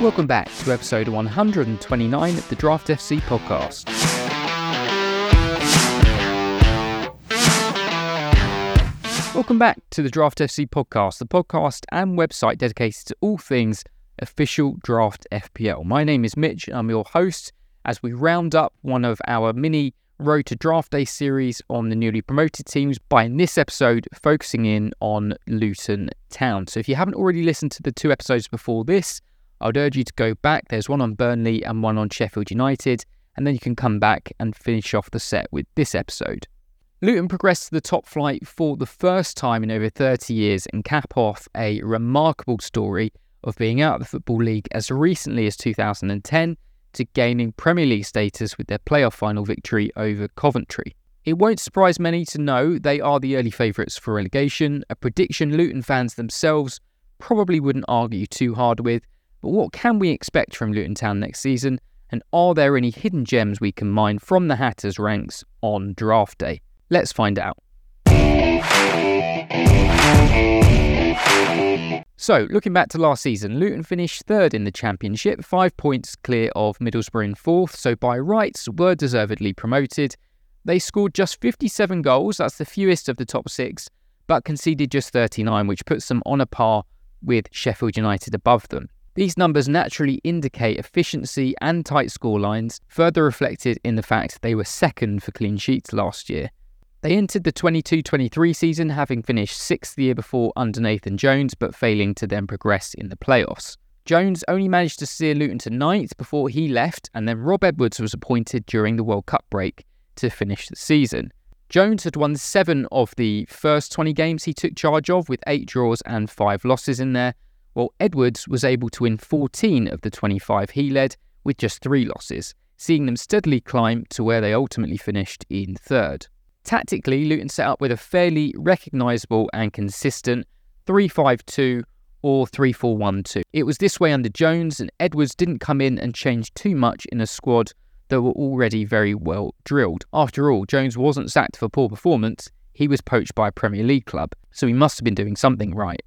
Welcome back to episode 129 of the Draft FC podcast. Welcome back to the Draft FC podcast, the podcast and website dedicated to all things official draft FPL. My name is Mitch, and I'm your host as we round up one of our mini Road to Draft Day series on the newly promoted teams by in this episode focusing in on Luton Town. So if you haven't already listened to the two episodes before this, I would urge you to go back. There's one on Burnley and one on Sheffield United, and then you can come back and finish off the set with this episode. Luton progressed to the top flight for the first time in over 30 years and cap off a remarkable story of being out of the Football League as recently as 2010 to gaining Premier League status with their playoff final victory over Coventry. It won't surprise many to know they are the early favourites for relegation, a prediction Luton fans themselves probably wouldn't argue too hard with. But what can we expect from Luton Town next season? And are there any hidden gems we can mine from the Hatters ranks on draft day? Let's find out. So, looking back to last season, Luton finished third in the Championship, five points clear of Middlesbrough in fourth, so by rights were deservedly promoted. They scored just 57 goals, that's the fewest of the top six, but conceded just 39, which puts them on a par with Sheffield United above them. These numbers naturally indicate efficiency and tight scorelines, further reflected in the fact they were second for clean sheets last year. They entered the 22 23 season having finished sixth the year before under Nathan Jones, but failing to then progress in the playoffs. Jones only managed to steer Luton to ninth before he left, and then Rob Edwards was appointed during the World Cup break to finish the season. Jones had won seven of the first 20 games he took charge of, with eight draws and five losses in there, while Edwards was able to win 14 of the 25 he led, with just three losses, seeing them steadily climb to where they ultimately finished in third. Tactically, Luton set up with a fairly recognisable and consistent 3 5 2 or 3 4 1 2. It was this way under Jones, and Edwards didn't come in and change too much in a squad that were already very well drilled. After all, Jones wasn't sacked for poor performance, he was poached by a Premier League club, so he must have been doing something right.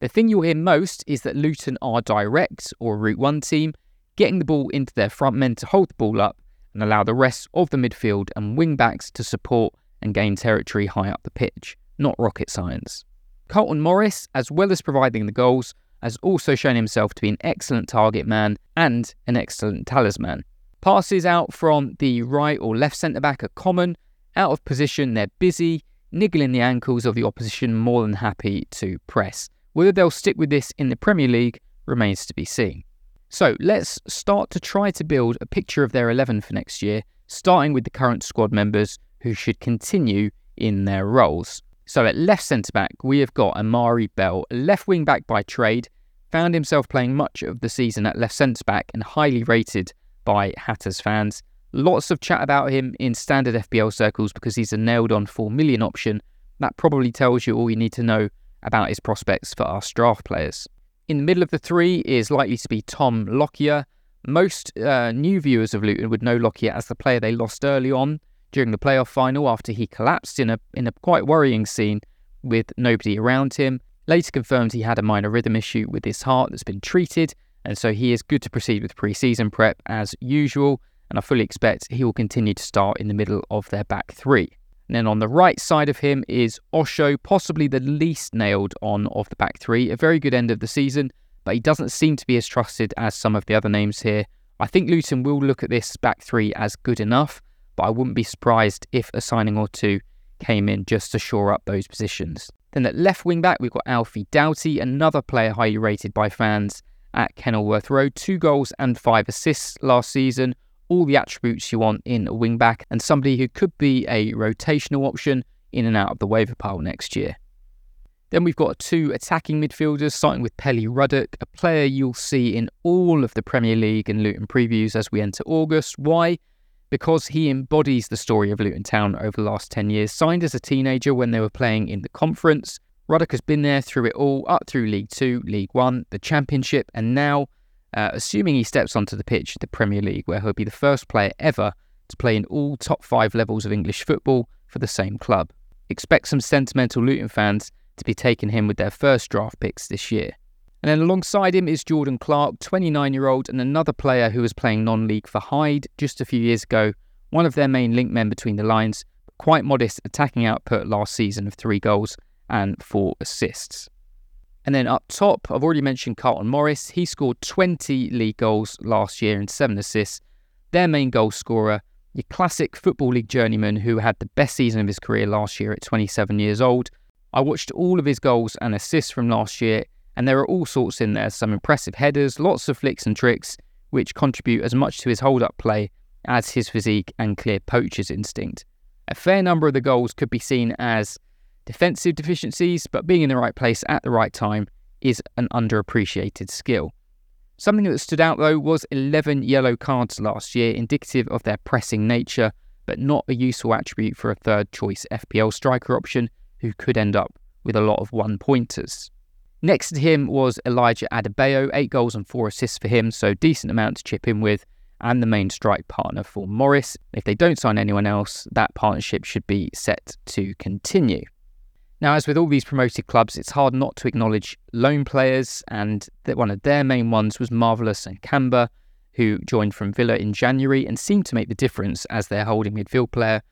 The thing you'll hear most is that Luton are direct, or Route 1 team, getting the ball into their front men to hold the ball up and allow the rest of the midfield and wing backs to support and gain territory high up the pitch, not rocket science. Carlton Morris, as well as providing the goals, has also shown himself to be an excellent target man and an excellent talisman. Passes out from the right or left centre back are common, out of position, they're busy, niggling the ankles of the opposition, more than happy to press. Whether they'll stick with this in the Premier League remains to be seen. So let's start to try to build a picture of their 11 for next year, starting with the current squad members who should continue in their roles. So at left centre back, we have got Amari Bell, left wing back by trade, found himself playing much of the season at left centre back and highly rated by Hatters fans. Lots of chat about him in standard FPL circles because he's a nailed on 4 million option. That probably tells you all you need to know about his prospects for our draft players. In the middle of the three is likely to be Tom Lockyer. Most uh, new viewers of Luton would know Lockyer as the player they lost early on during the playoff final after he collapsed in a in a quite worrying scene with nobody around him. Later confirmed he had a minor rhythm issue with his heart that's been treated, and so he is good to proceed with pre-season prep as usual. And I fully expect he will continue to start in the middle of their back three. And then on the right side of him is Osho, possibly the least nailed on of the back three. A very good end of the season, but he doesn't seem to be as trusted as some of the other names here. I think Luton will look at this back three as good enough, but I wouldn't be surprised if a signing or two came in just to shore up those positions. Then at left wing back, we've got Alfie Doughty, another player highly rated by fans at Kenilworth Road. Two goals and five assists last season. All the attributes you want in a wing back, and somebody who could be a rotational option in and out of the waiver pile next year. Then we've got two attacking midfielders, starting with Pelly Ruddock, a player you'll see in all of the Premier League and Luton previews as we enter August. Why? because he embodies the story of Luton Town over the last 10 years. Signed as a teenager when they were playing in the conference, Ruddock has been there through it all, up through League Two, League One, the Championship, and now, uh, assuming he steps onto the pitch, at the Premier League, where he'll be the first player ever to play in all top five levels of English football for the same club. Expect some sentimental Luton fans to be taking him with their first draft picks this year. And then alongside him is Jordan Clark, 29 year old, and another player who was playing non league for Hyde just a few years ago, one of their main link men between the lines, quite modest attacking output last season of three goals and four assists. And then up top, I've already mentioned Carlton Morris. He scored 20 league goals last year and seven assists. Their main goal scorer, your classic Football League journeyman who had the best season of his career last year at 27 years old. I watched all of his goals and assists from last year, and there are all sorts in there some impressive headers, lots of flicks and tricks, which contribute as much to his hold up play as his physique and clear poacher's instinct. A fair number of the goals could be seen as defensive deficiencies, but being in the right place at the right time is an underappreciated skill. Something that stood out though was 11 yellow cards last year, indicative of their pressing nature, but not a useful attribute for a third choice FPL striker option who could end up with a lot of one pointers. Next to him was Elijah Adebayo, eight goals and four assists for him, so decent amount to chip in with, and the main strike partner for Morris. If they don't sign anyone else, that partnership should be set to continue. Now, as with all these promoted clubs, it's hard not to acknowledge loan players, and that one of their main ones was Marvelous Nakamba, who joined from Villa in January and seemed to make the difference as their holding midfield player.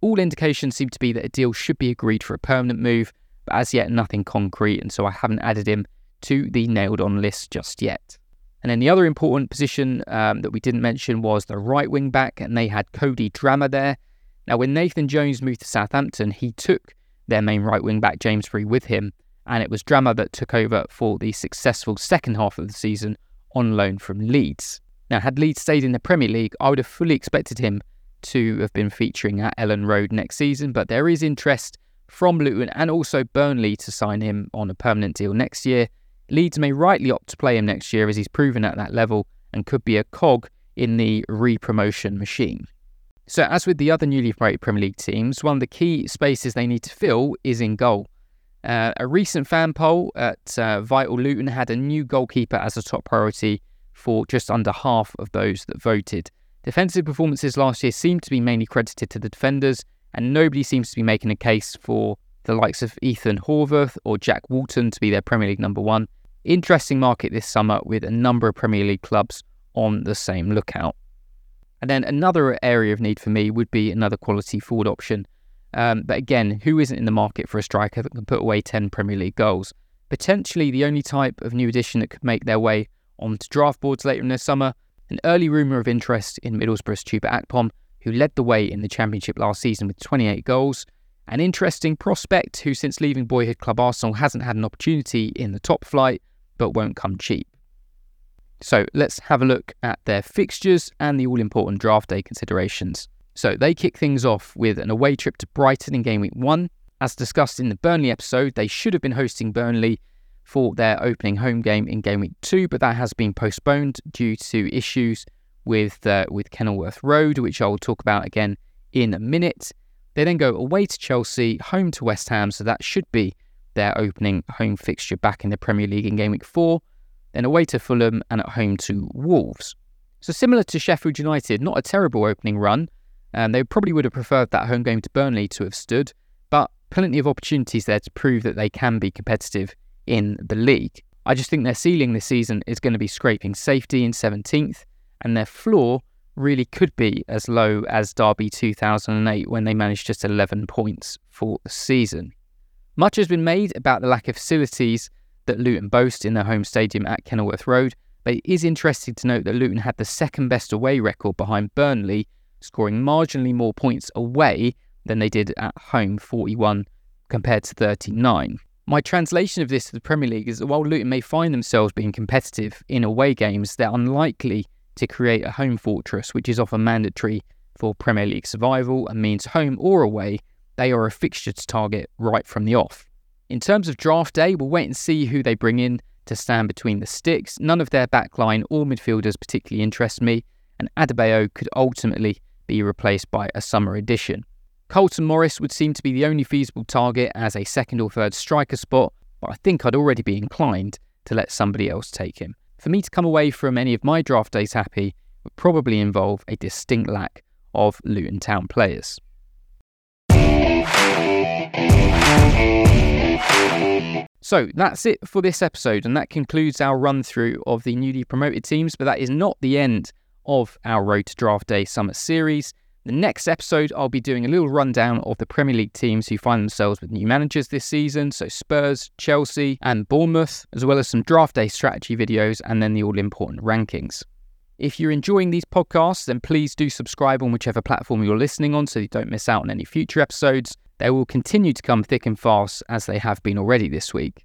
All indications seem to be that a deal should be agreed for a permanent move, but as yet nothing concrete, and so I haven't added him to the nailed on list just yet. And then the other important position um, that we didn't mention was the right wing back, and they had Cody Drameh there. Now, when Nathan Jones moved to Southampton, he took their main right wing back James Bree with him, and it was Drameh that took over for the successful second half of the season on loan from Leeds. Now, had Leeds stayed in the Premier League, I would have fully expected him to have been featuring at Elland Road next season, but there is interest from Luton and also Burnley to sign him on a permanent deal next year. Leeds may rightly opt to play him next year as he's proven at that level and could be a cog in the re promotion machine. So, as with the other newly promoted Premier League teams, one of the key spaces they need to fill is in goal. Uh, a recent fan poll at uh, Vital Luton had a new goalkeeper as a top priority for just under half of those that voted. Defensive performances last year seem to be mainly credited to the defenders, and nobody seems to be making a case for the likes of Ethan Horvath or Jack Walton to be their Premier League number one. Interesting market this summer with a number of Premier League clubs on the same lookout. And then another area of need for me would be another quality forward option. Um, but again, who isn't in the market for a striker that can put away 10 Premier League goals? Potentially the only type of new addition that could make their way onto draft boards later in the summer. An early rumour of interest in Middlesbrough's Chuba Akpom, who led the way in the Championship last season with 28 goals. An interesting prospect who, since leaving boyhood club Arsenal, hasn't had an opportunity in the top flight, but won't come cheap. So let's have a look at their fixtures and the all important draft day considerations. So they kick things off with an away trip to Brighton in game week one. As discussed in the Burnley episode, they should have been hosting Burnley for their opening home game in game week two, but that has been postponed due to issues with uh, with Kenilworth Road, which I will talk about again in a minute. They then go away to Chelsea, home to West Ham, so that should be their opening home fixture back in the Premier League in game week four then away to Fulham and at home to Wolves. So similar to Sheffield United, not a terrible opening run. And they probably would have preferred that home game to Burnley to have stood, but plenty of opportunities there to prove that they can be competitive in the league. I just think their ceiling this season is going to be scraping safety in 17th, and their floor really could be as low as Derby 2008 when they managed just 11 points for the season. Much has been made about the lack of facilities that Luton boast in their home stadium at Kenilworth Road, but it is interesting to note that Luton had the second best away record behind Burnley, scoring marginally more points away than they did at home, 41 compared to 39. My translation of this to the Premier League is that while Luton may find themselves being competitive in away games, they're unlikely to create a home fortress, which is often mandatory for Premier League survival and means home or away, they are a fixture to target right from the off. In terms of draft day, we'll wait and see who they bring in to stand between the sticks. None of their backline or midfielders particularly interest me, and Adebayo could ultimately be replaced by a summer addition. Carlton Morris would seem to be the only feasible target as a second or third striker spot, but I think I'd already be inclined to let somebody else take him. For me to come away from any of my draft days happy would probably involve a distinct lack of Luton Town players. So that's it for this episode, and that concludes our run through of the newly promoted teams. But that is not the end of our Road to Draft Day Summit series. The next episode, I'll be doing a little rundown of the Premier League teams who find themselves with new managers this season. So Spurs, Chelsea, and Bournemouth, as well as some draft day strategy videos and then the all important rankings. If you're enjoying these podcasts, then please do subscribe on whichever platform you're listening on so you don't miss out on any future episodes. They will continue to come thick and fast as they have been already this week.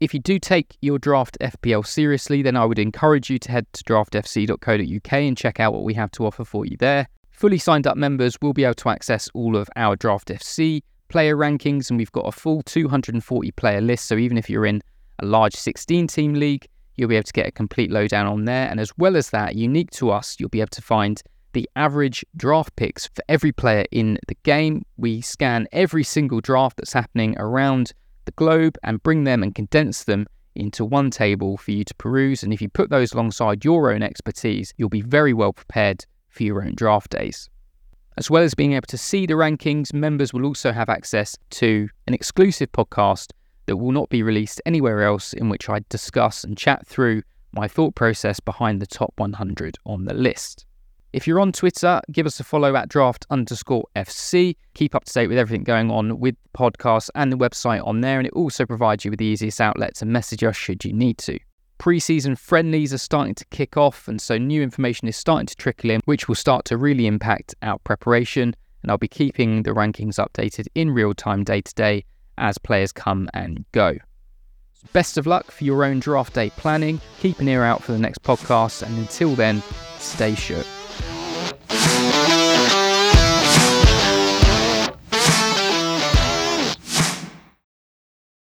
If you do take your draft FPL seriously, then I would encourage you to head to draftfc.co.uk and check out what we have to offer for you there. Fully signed up members will be able to access all of our Draft FC player rankings, and we've got a full 240 player list. So even if you're in a large 16 team league, you'll be able to get a complete lowdown on there. And as well as that, unique to us, you'll be able to find the average draft picks for every player in the game. We scan every single draft that's happening around the globe and bring them and condense them into one table for you to peruse. And if you put those alongside your own expertise, you'll be very well prepared for your own draft days. As well as being able to see the rankings, members will also have access to an exclusive podcast that will not be released anywhere else, in which I discuss and chat through my thought process behind the top 100 on the list. If you're on Twitter, give us a follow at draft underscore FC. Keep up to date with everything going on with the podcast and the website on there, and it also provides you with the easiest outlet to message us should you need to. Pre-season friendlies are starting to kick off, and so new information is starting to trickle in, which will start to really impact our preparation. And I'll be keeping the rankings updated in real time day to day as players come and go. Best of luck for your own draft day planning. Keep an ear out for the next podcast, and until then, stay sure. Thank you.